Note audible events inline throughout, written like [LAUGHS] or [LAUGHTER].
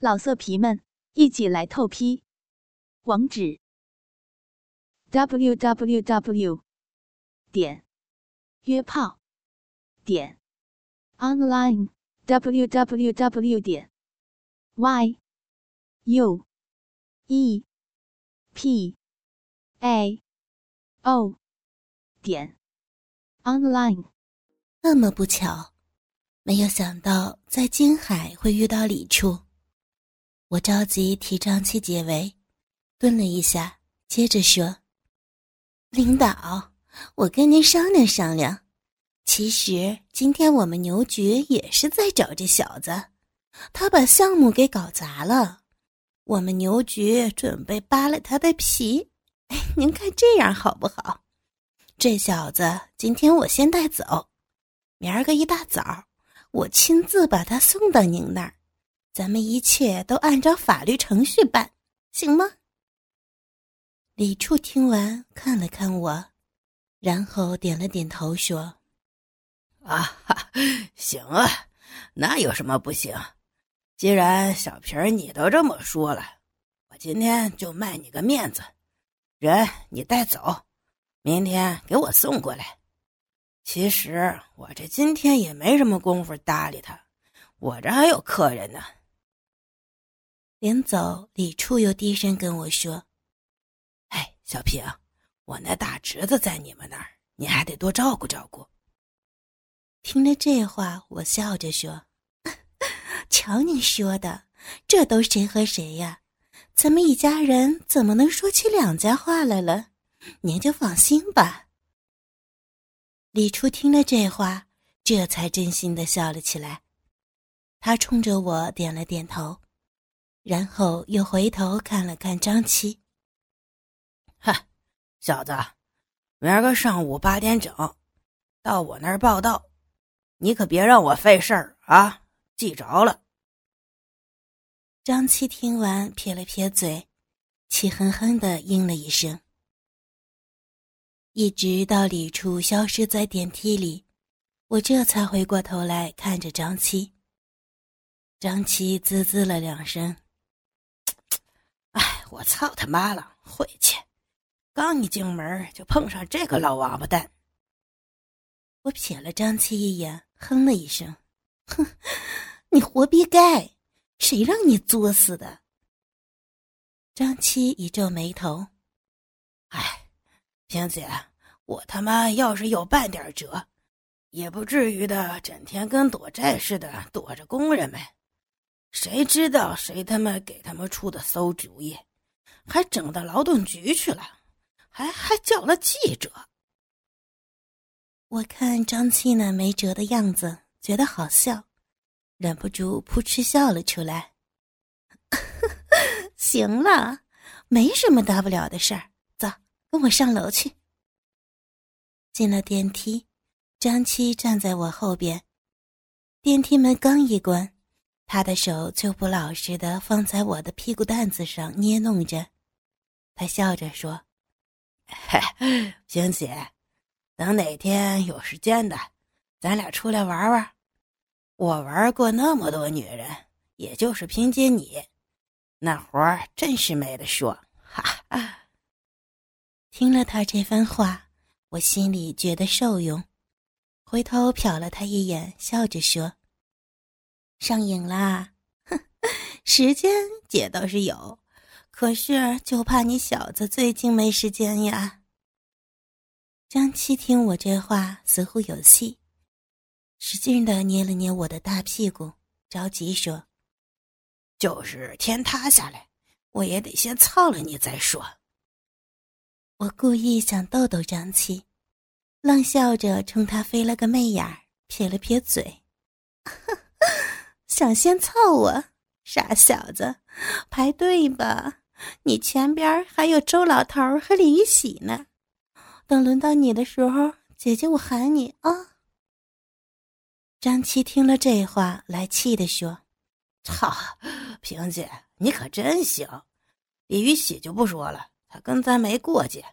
老色皮们，一起来透批！网址：w w w 点约炮点 online w w w 点 y u e p a o 点 online。那么不巧，没有想到在金海会遇到李处。我着急替张七解围，顿了一下，接着说：“领导，我跟您商量商量。其实今天我们牛局也是在找这小子，他把项目给搞砸了。我们牛局准备扒了他的皮。[LAUGHS] 哎，您看这样好不好？这小子今天我先带走，明儿个一大早，我亲自把他送到您那儿。”咱们一切都按照法律程序办，行吗？李处听完看了看我，然后点了点头，说：“啊，哈，行啊，那有什么不行？既然小平你都这么说了，我今天就卖你个面子，人你带走，明天给我送过来。其实我这今天也没什么功夫搭理他，我这还有客人呢。”临走，李处又低声跟我说：“哎，小平，我那大侄子在你们那儿，你还得多照顾照顾。”听了这话，我笑着说：“ [LAUGHS] 瞧你说的，这都谁和谁呀？咱们一家人怎么能说起两家话来了？您就放心吧。”李处听了这话，这才真心的笑了起来，他冲着我点了点头。然后又回头看了看张七，哈，小子，明儿个上午八点整，到我那儿报道，你可别让我费事儿啊！记着了。张七听完撇了撇嘴，气哼哼的应了一声。一直到李处消失在电梯里，我这才回过头来看着张七。张七滋滋了两声。我操他妈了！晦气！刚一进门就碰上这个老王八蛋。我瞥了张七一眼，哼了一声：“哼，你活逼该！谁让你作死的？”张七一皱眉头：“哎，萍姐，我他妈要是有半点辙，也不至于的整天跟躲债似的躲着工人们。谁知道谁他妈给他们出的馊主意？”还整到劳动局去了，还还叫了记者。我看张七那没辙的样子，觉得好笑，忍不住扑哧笑了出来。[LAUGHS] 行了，没什么大不了的事儿，走，跟我上楼去。进了电梯，张七站在我后边，电梯门刚一关，他的手就不老实的放在我的屁股蛋子上捏弄着。他笑着说：“嘿星姐，等哪天有时间的，咱俩出来玩玩。我玩过那么多女人，也就是凭借你，那活儿真是没得说。”哈哈。听了他这番话，我心里觉得受用，回头瞟了他一眼，笑着说：“上瘾啦，哼时间姐倒是有。”可是，就怕你小子最近没时间呀。张七听我这话，似乎有戏，使劲的捏了捏我的大屁股，着急说：“就是天塌下来，我也得先操了你再说。”我故意想逗逗张七，冷笑着冲他飞了个媚眼儿，撇了撇嘴：“ [LAUGHS] 想先操我，傻小子，排队吧。”你前边还有周老头和李玉喜呢，等轮到你的时候，姐姐我喊你啊。张七听了这话，来气的说：“操，萍姐，你可真行！李玉喜就不说了，他跟咱没过节，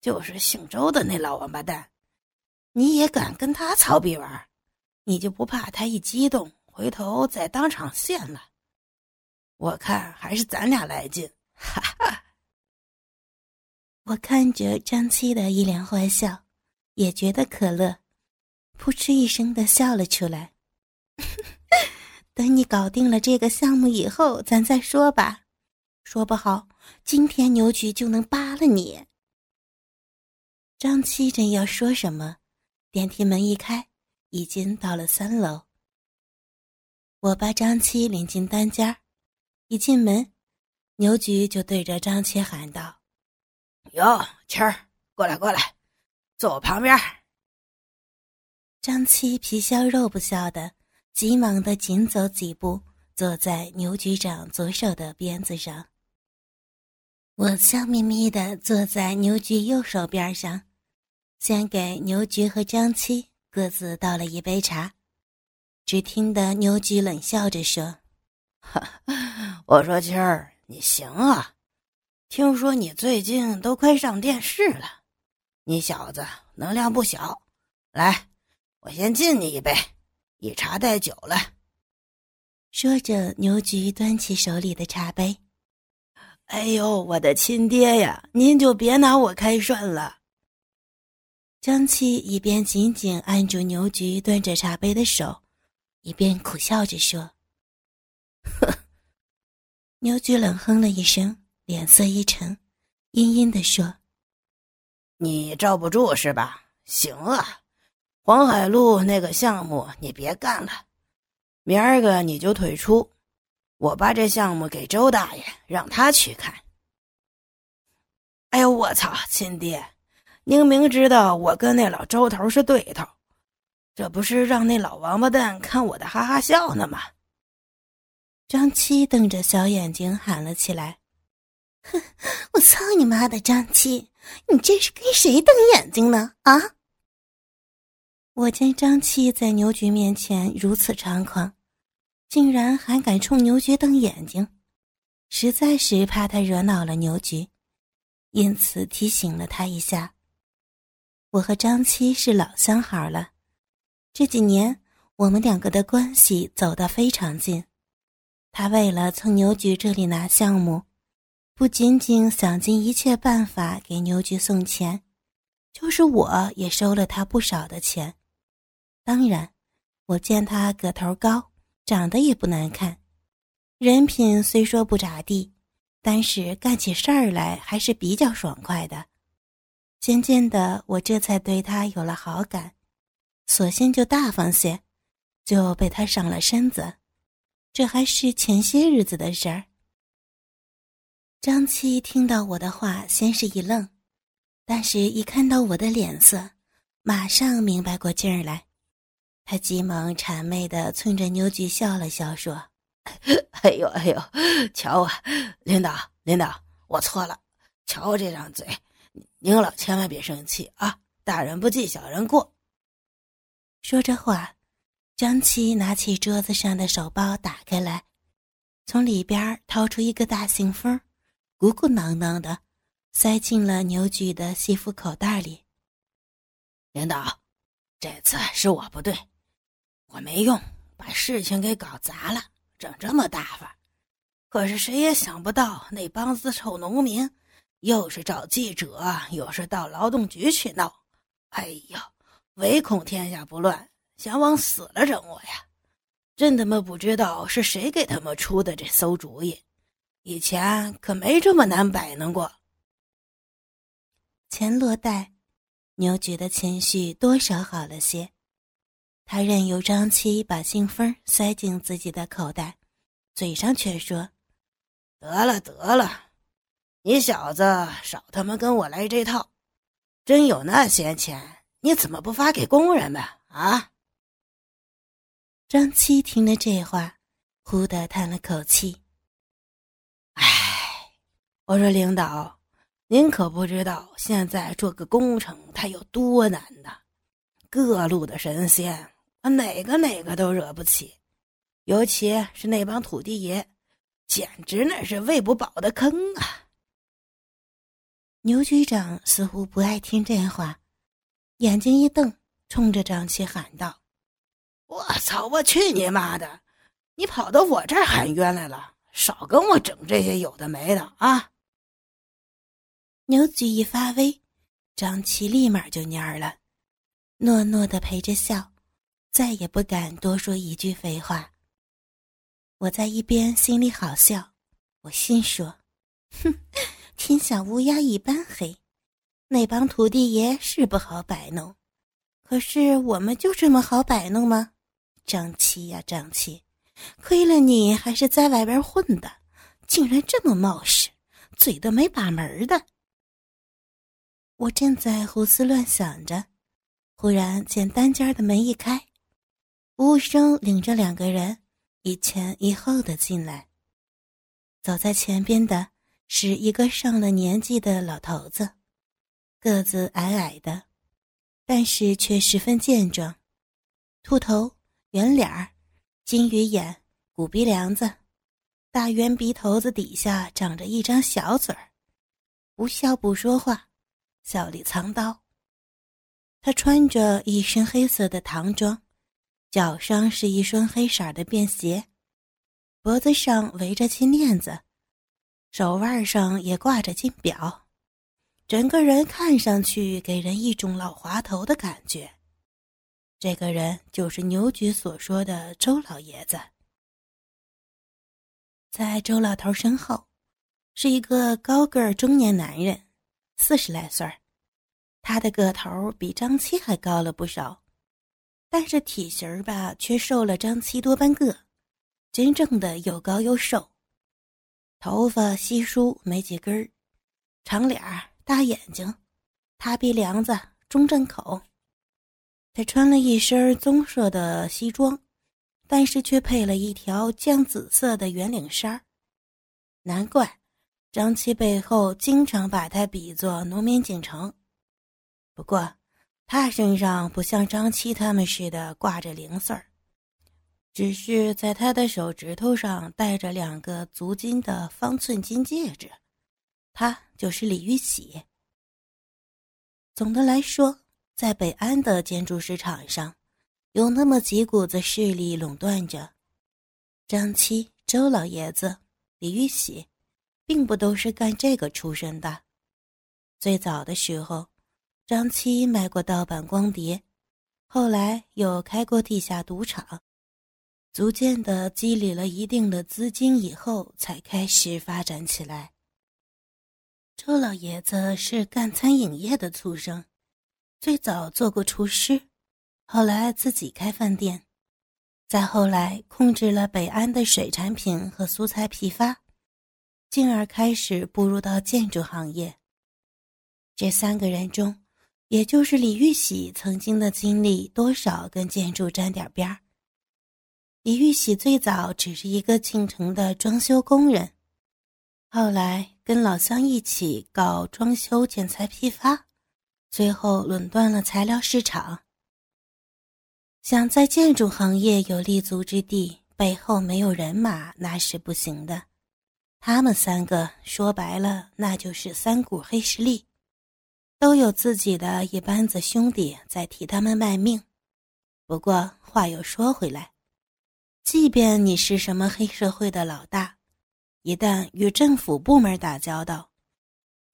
就是姓周的那老王八蛋，你也敢跟他操逼玩？你就不怕他一激动，回头再当场现了？”我看还是咱俩来劲。哈哈！我看着张七的一脸坏笑，也觉得可乐，扑哧一声的笑了出来。[LAUGHS] 等你搞定了这个项目以后，咱再说吧。说不好，今天牛局就能扒了你。张七正要说什么，电梯门一开，已经到了三楼。我把张七领进单间，一进门，牛局就对着张七喊道：“哟，七儿，过来过来，坐我旁边。”张七皮笑肉不笑的，急忙的紧走几步，坐在牛局长左手的鞭子上。我笑眯眯的坐在牛局右手边上，先给牛局和张七各自倒了一杯茶。只听得牛局冷笑着说：“ [LAUGHS] 我说七儿，你行啊！听说你最近都快上电视了，你小子能量不小。来，我先敬你一杯，以茶代酒了。”说着，牛菊端起手里的茶杯。“哎呦，我的亲爹呀，您就别拿我开涮了。”张七一边紧紧按住牛菊端着茶杯的手。一边苦笑着说：“呵。”牛菊冷哼了一声，脸色一沉，阴阴的说：“你罩不住是吧？行啊，黄海路那个项目你别干了，明儿个你就退出，我把这项目给周大爷，让他去看。”哎呦，我操，亲爹，您明知道我跟那老周头是对头。这不是让那老王八蛋看我的哈哈笑呢吗？张七瞪着小眼睛喊了起来：“哼，我操你妈的，张七，你这是跟谁瞪眼睛呢？啊！”我见张七在牛局面前如此猖狂，竟然还敢冲牛局瞪眼睛，实在是怕他惹恼了牛局，因此提醒了他一下。我和张七是老相好了。这几年，我们两个的关系走得非常近。他为了从牛局这里拿项目，不仅仅想尽一切办法给牛局送钱，就是我也收了他不少的钱。当然，我见他个头高，长得也不难看，人品虽说不咋地，但是干起事儿来还是比较爽快的。渐渐的，我这才对他有了好感。索性就大方些，就被他伤了身子，这还是前些日子的事儿。张七听到我的话，先是一愣，但是一看到我的脸色，马上明白过劲儿来。他急忙谄媚的冲着牛菊笑了笑，说：“ [LAUGHS] 哎呦哎呦，瞧我，领导领导，我错了，瞧我这张嘴，您老千万别生气啊，大人不计小人过。”说着话，张七拿起桌子上的手包，打开来，从里边掏出一个大信封，鼓鼓囊囊的，塞进了牛举的西服口袋里。领导，这次是我不对，我没用，把事情给搞砸了，整这么大发。可是谁也想不到，那帮子臭农民，又是找记者，又是到劳动局去闹。哎呀！唯恐天下不乱，想往死了整我呀！真他妈不知道是谁给他们出的这馊主意，以前可没这么难摆弄过。钱落袋，牛局的情绪多少好了些。他任由张七把信封塞进自己的口袋，嘴上却说：“得了得了，你小子少他妈跟我来这套！真有那闲钱。”你怎么不发给工人们啊？张七听了这话，忽地叹了口气。唉，我说领导，您可不知道现在做个工程它有多难呐！各路的神仙，哪个哪个都惹不起，尤其是那帮土地爷，简直那是喂不饱的坑啊！牛局长似乎不爱听这话。眼睛一瞪，冲着张七喊道：“我操！我去你妈的！你跑到我这儿喊冤来了！少跟我整这些有的没的啊！牛举一发威，张琪立马就蔫了，诺诺的陪着笑，再也不敢多说一句废话。我在一边心里好笑，我心说：“哼，天下乌鸦一般黑，那帮土地爷是不好摆弄，可是我们就这么好摆弄吗？张七呀，张七，亏了你还是在外边混的，竟然这么冒失，嘴都没把门的。”我正在胡思乱想着，忽然见单间的门一开，吴生领着两个人一前一后的进来。走在前边的是一个上了年纪的老头子，个子矮矮的，但是却十分健壮，秃头、圆脸儿、金鱼眼、鼓鼻梁子，大圆鼻头子底下长着一张小嘴儿，不笑不说话。笑里藏刀。他穿着一身黑色的唐装，脚上是一双黑色的便鞋，脖子上围着金链子，手腕上也挂着金表，整个人看上去给人一种老滑头的感觉。这个人就是牛局所说的周老爷子。在周老头身后，是一个高个儿中年男人。四十来岁他的个头比张七还高了不少，但是体型儿吧却瘦了张七多半个，真正的又高又瘦，头发稀疏没几根儿，长脸儿大眼睛，塌鼻梁子中正口。他穿了一身棕色的西装，但是却配了一条酱紫色的圆领衫，难怪。张七背后经常把他比作农民进城，不过他身上不像张七他们似的挂着零碎儿，只是在他的手指头上戴着两个足金的方寸金戒指。他就是李玉喜。总的来说，在北安的建筑市场上，有那么几股子势力垄断着：张七、周老爷子、李玉喜。并不都是干这个出身的。最早的时候，张七卖过盗版光碟，后来又开过地下赌场，逐渐的积累了一定的资金以后，才开始发展起来。周老爷子是干餐饮业的出生，最早做过厨师，后来自己开饭店，再后来控制了北安的水产品和蔬菜批发。进而开始步入到建筑行业。这三个人中，也就是李玉玺曾经的经历多少跟建筑沾点边儿。李玉玺最早只是一个进城的装修工人，后来跟老乡一起搞装修建材批发，最后垄断了材料市场。想在建筑行业有立足之地，背后没有人马那是不行的。他们三个说白了，那就是三股黑势力，都有自己的一班子兄弟在替他们卖命。不过话又说回来，即便你是什么黑社会的老大，一旦与政府部门打交道，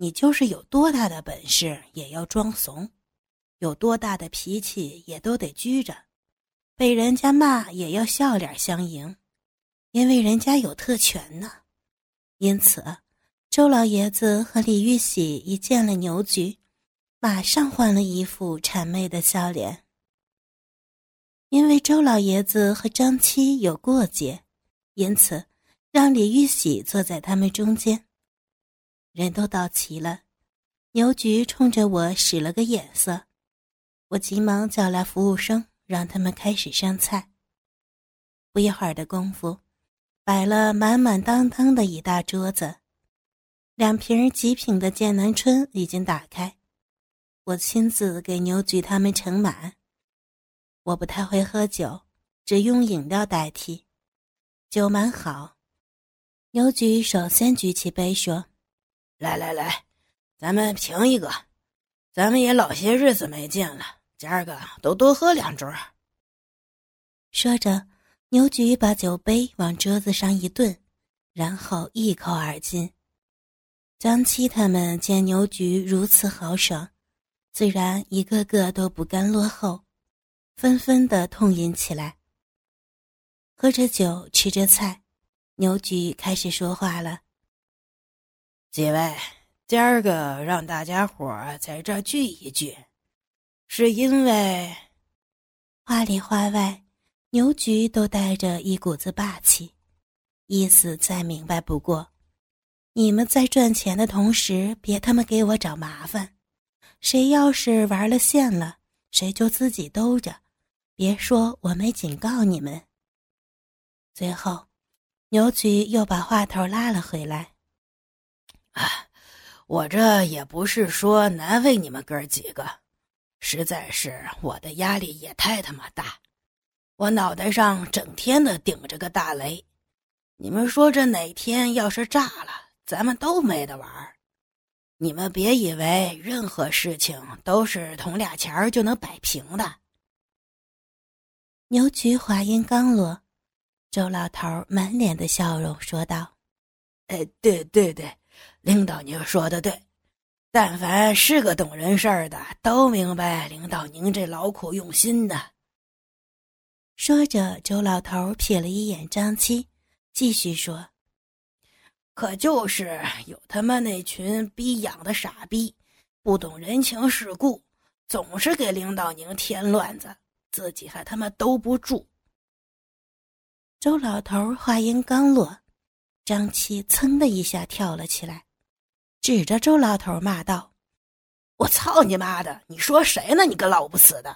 你就是有多大的本事也要装怂，有多大的脾气也都得拘着，被人家骂也要笑脸相迎，因为人家有特权呢。因此，周老爷子和李玉玺一见了牛局，马上换了一副谄媚的笑脸。因为周老爷子和张七有过节，因此让李玉玺坐在他们中间。人都到齐了，牛局冲着我使了个眼色，我急忙叫来服务生，让他们开始上菜。不一会儿的功夫。摆了满满当当的一大桌子，两瓶极品的剑南春已经打开，我亲自给牛举他们盛满。我不太会喝酒，只用饮料代替。酒满好，牛举首先举起杯说：“来来来，咱们平一个，咱们也老些日子没见了，今儿个都多喝两盅。”说着。牛菊把酒杯往桌子上一顿，然后一口而尽。张七他们见牛菊如此豪爽，自然一个个都不甘落后，纷纷的痛饮起来。喝着酒，吃着菜，牛菊开始说话了：“几位，今儿个让大家伙在这聚一聚，是因为……”话里话外，牛局都带着一股子霸气。意思再明白不过，你们在赚钱的同时，别他妈给我找麻烦。谁要是玩了线了，谁就自己兜着，别说我没警告你们。最后，牛局又把话头拉了回来：“，我这也不是说难为你们哥几个，实在是我的压力也太他妈大，我脑袋上整天的顶着个大雷。”你们说这哪天要是炸了，咱们都没得玩你们别以为任何事情都是捅俩钱儿就能摆平的。牛菊话音刚落，周老头满脸的笑容说道：“哎，对对对，领导您说的对。但凡是个懂人事儿的，都明白领导您这劳苦用心的。”说着，周老头瞥了一眼张七。继续说，可就是有他妈那群逼养的傻逼，不懂人情世故，总是给领导您添乱子，自己还他妈兜不住。周老头话音刚落，张七噌的一下跳了起来，指着周老头骂道：“我操你妈的！你说谁呢？你个老不死的！”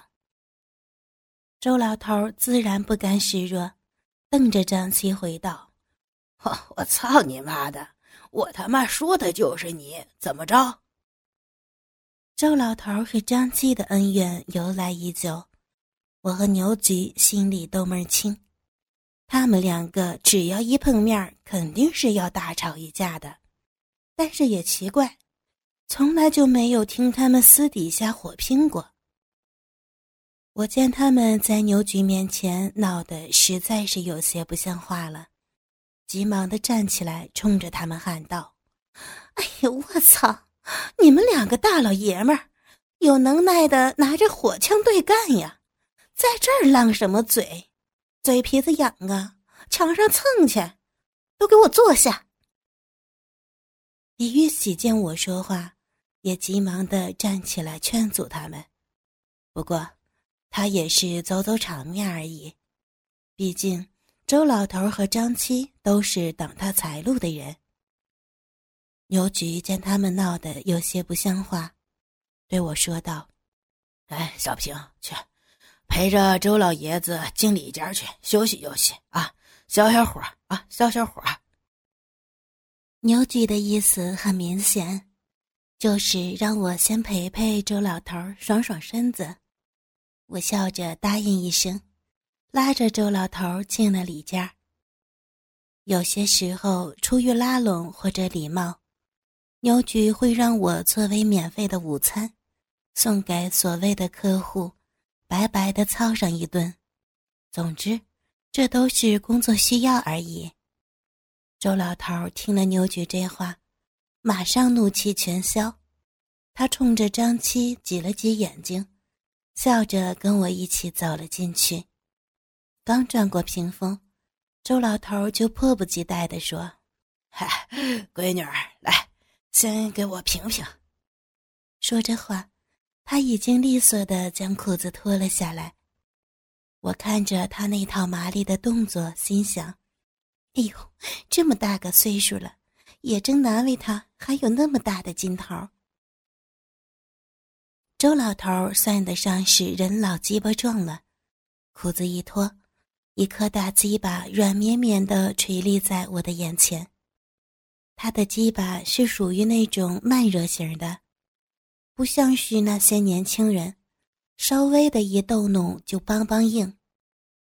周老头自然不甘示弱，瞪着张七回道。我操你妈的！我他妈说的就是你，怎么着？周老头和张七的恩怨由来已久，我和牛菊心里都门清。他们两个只要一碰面，肯定是要大吵一架的。但是也奇怪，从来就没有听他们私底下火拼过。我见他们在牛局面前闹得实在是有些不像话了。急忙的站起来，冲着他们喊道：“哎呦，我操！你们两个大老爷们儿，有能耐的拿着火枪对干呀！在这儿浪什么嘴？嘴皮子痒啊！墙上蹭去！都给我坐下！”李玉喜见我说话，也急忙的站起来劝阻他们。不过，他也是走走场面而已，毕竟。周老头和张七都是挡他财路的人。牛菊见他们闹得有些不像话，对我说道：“哎，小平，去陪着周老爷子进里间去休息休息啊，消消火啊，消消火。”牛菊的意思很明显，就是让我先陪陪周老头，爽爽身子。我笑着答应一声。拉着周老头进了里间有些时候出于拉拢或者礼貌，牛局会让我作为免费的午餐，送给所谓的客户，白白的操上一顿。总之，这都是工作需要而已。周老头听了牛举这话，马上怒气全消，他冲着张七挤了挤眼睛，笑着跟我一起走了进去。刚转过屏风，周老头就迫不及待地说：“嗨，闺女儿，来，先给我评评。”说着话，他已经利索的将裤子脱了下来。我看着他那套麻利的动作，心想：“哎呦，这么大个岁数了，也真难为他还有那么大的劲头。”周老头算得上是人老鸡巴壮了，裤子一脱。一颗大鸡巴软绵绵的垂立在我的眼前，他的鸡巴是属于那种慢热型的，不像是那些年轻人，稍微的一逗弄就梆梆硬。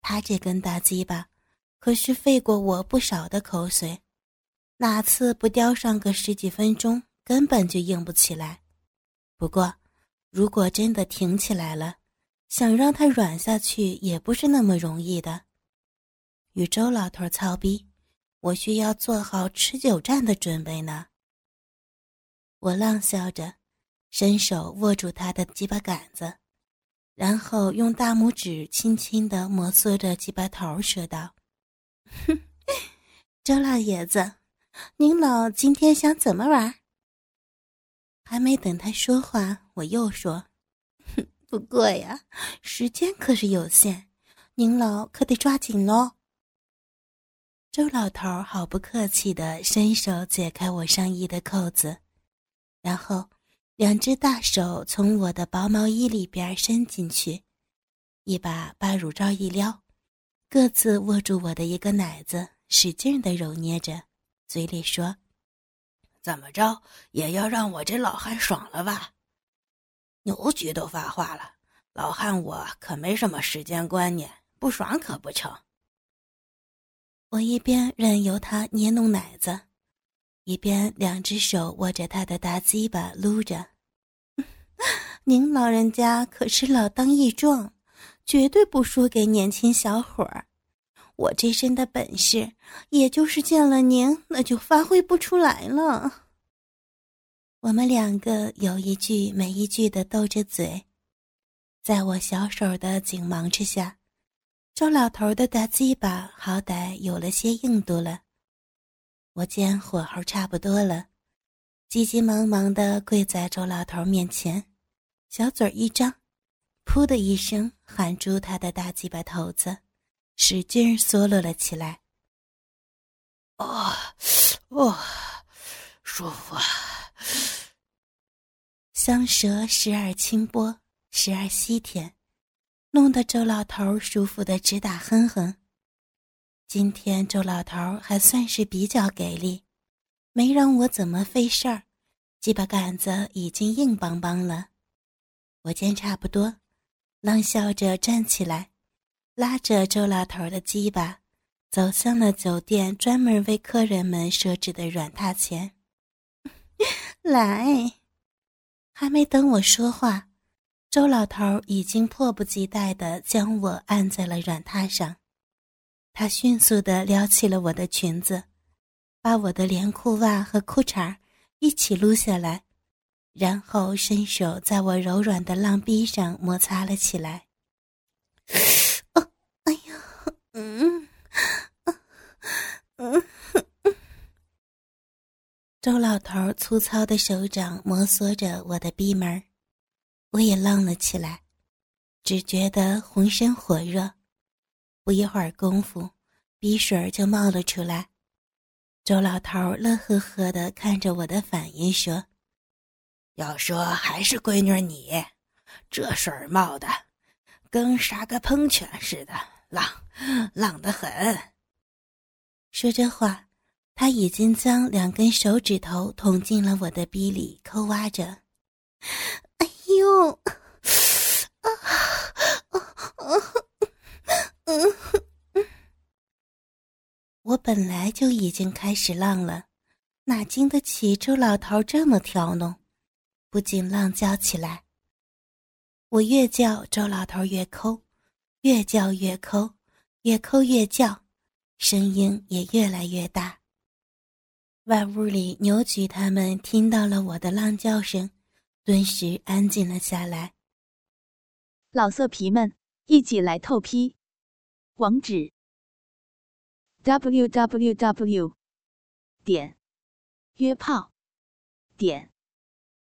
他这根大鸡巴可是费过我不少的口水，哪次不叼上个十几分钟，根本就硬不起来。不过，如果真的挺起来了，想让它软下去也不是那么容易的。与周老头操逼，我需要做好持久战的准备呢。我浪笑着，伸手握住他的鸡巴杆子，然后用大拇指轻轻的摩挲着鸡巴头，说道：“，哼 [LAUGHS] 周老爷子，您老今天想怎么玩？”还没等他说话，我又说：“哼，不过呀，时间可是有限，您老可得抓紧喽。”周老头毫不客气的伸手解开我上衣的扣子。然后，两只大手从我的薄毛衣里边伸进去，一把把乳罩一撩，各自握住我的一个奶子，使劲的揉捏着，嘴里说：“怎么着也要让我这老汉爽了吧？”牛局都发话了，老汉我可没什么时间观念，不爽可不成。我一边任由他捏弄奶子。一边两只手握着他的大鸡巴撸着，[LAUGHS] 您老人家可是老当益壮，绝对不输给年轻小伙儿。我这身的本事，也就是见了您，那就发挥不出来了。我们两个有一句没一句的斗着嘴，在我小手的紧忙之下，周老头的大鸡巴好歹有了些硬度了。我见火候差不多了，急急忙忙的跪在周老头面前，小嘴一张，噗的一声含住他的大鸡巴头子，使劲缩落了起来。哦，哦，舒服啊！香舌时而清波，时而稀甜，弄得周老头舒服的直打哼哼。今天周老头还算是比较给力，没让我怎么费事儿，鸡巴杆子已经硬邦邦了。我见差不多，冷笑着站起来，拉着周老头的鸡巴，走向了酒店专门为客人们设置的软榻前。[LAUGHS] 来，还没等我说话，周老头已经迫不及待地将我按在了软榻上。他迅速地撩起了我的裙子，把我的连裤袜和裤衩一起撸下来，然后伸手在我柔软的浪逼上摩擦了起来。哦，哎呀，嗯，嗯，周老头粗糙的手掌摩挲着我的逼门我也浪了起来，只觉得浑身火热。不一会儿功夫，鼻水就冒了出来。周老头乐呵呵的看着我的反应说：“要说还是闺女你，这水冒的，跟杀个喷泉似的，浪，浪得很。”说这话，他已经将两根手指头捅进了我的逼里，抠挖着。哎呦！啊啊啊！嗯，[LAUGHS] 我本来就已经开始浪了，哪经得起周老头这么挑弄，不禁浪叫起来。我越叫，周老头越抠，越叫越抠，越抠越叫，声音也越来越大。外屋里牛菊他们听到了我的浪叫声，顿时安静了下来。老色皮们，一起来透批！网址：w w w 点约炮点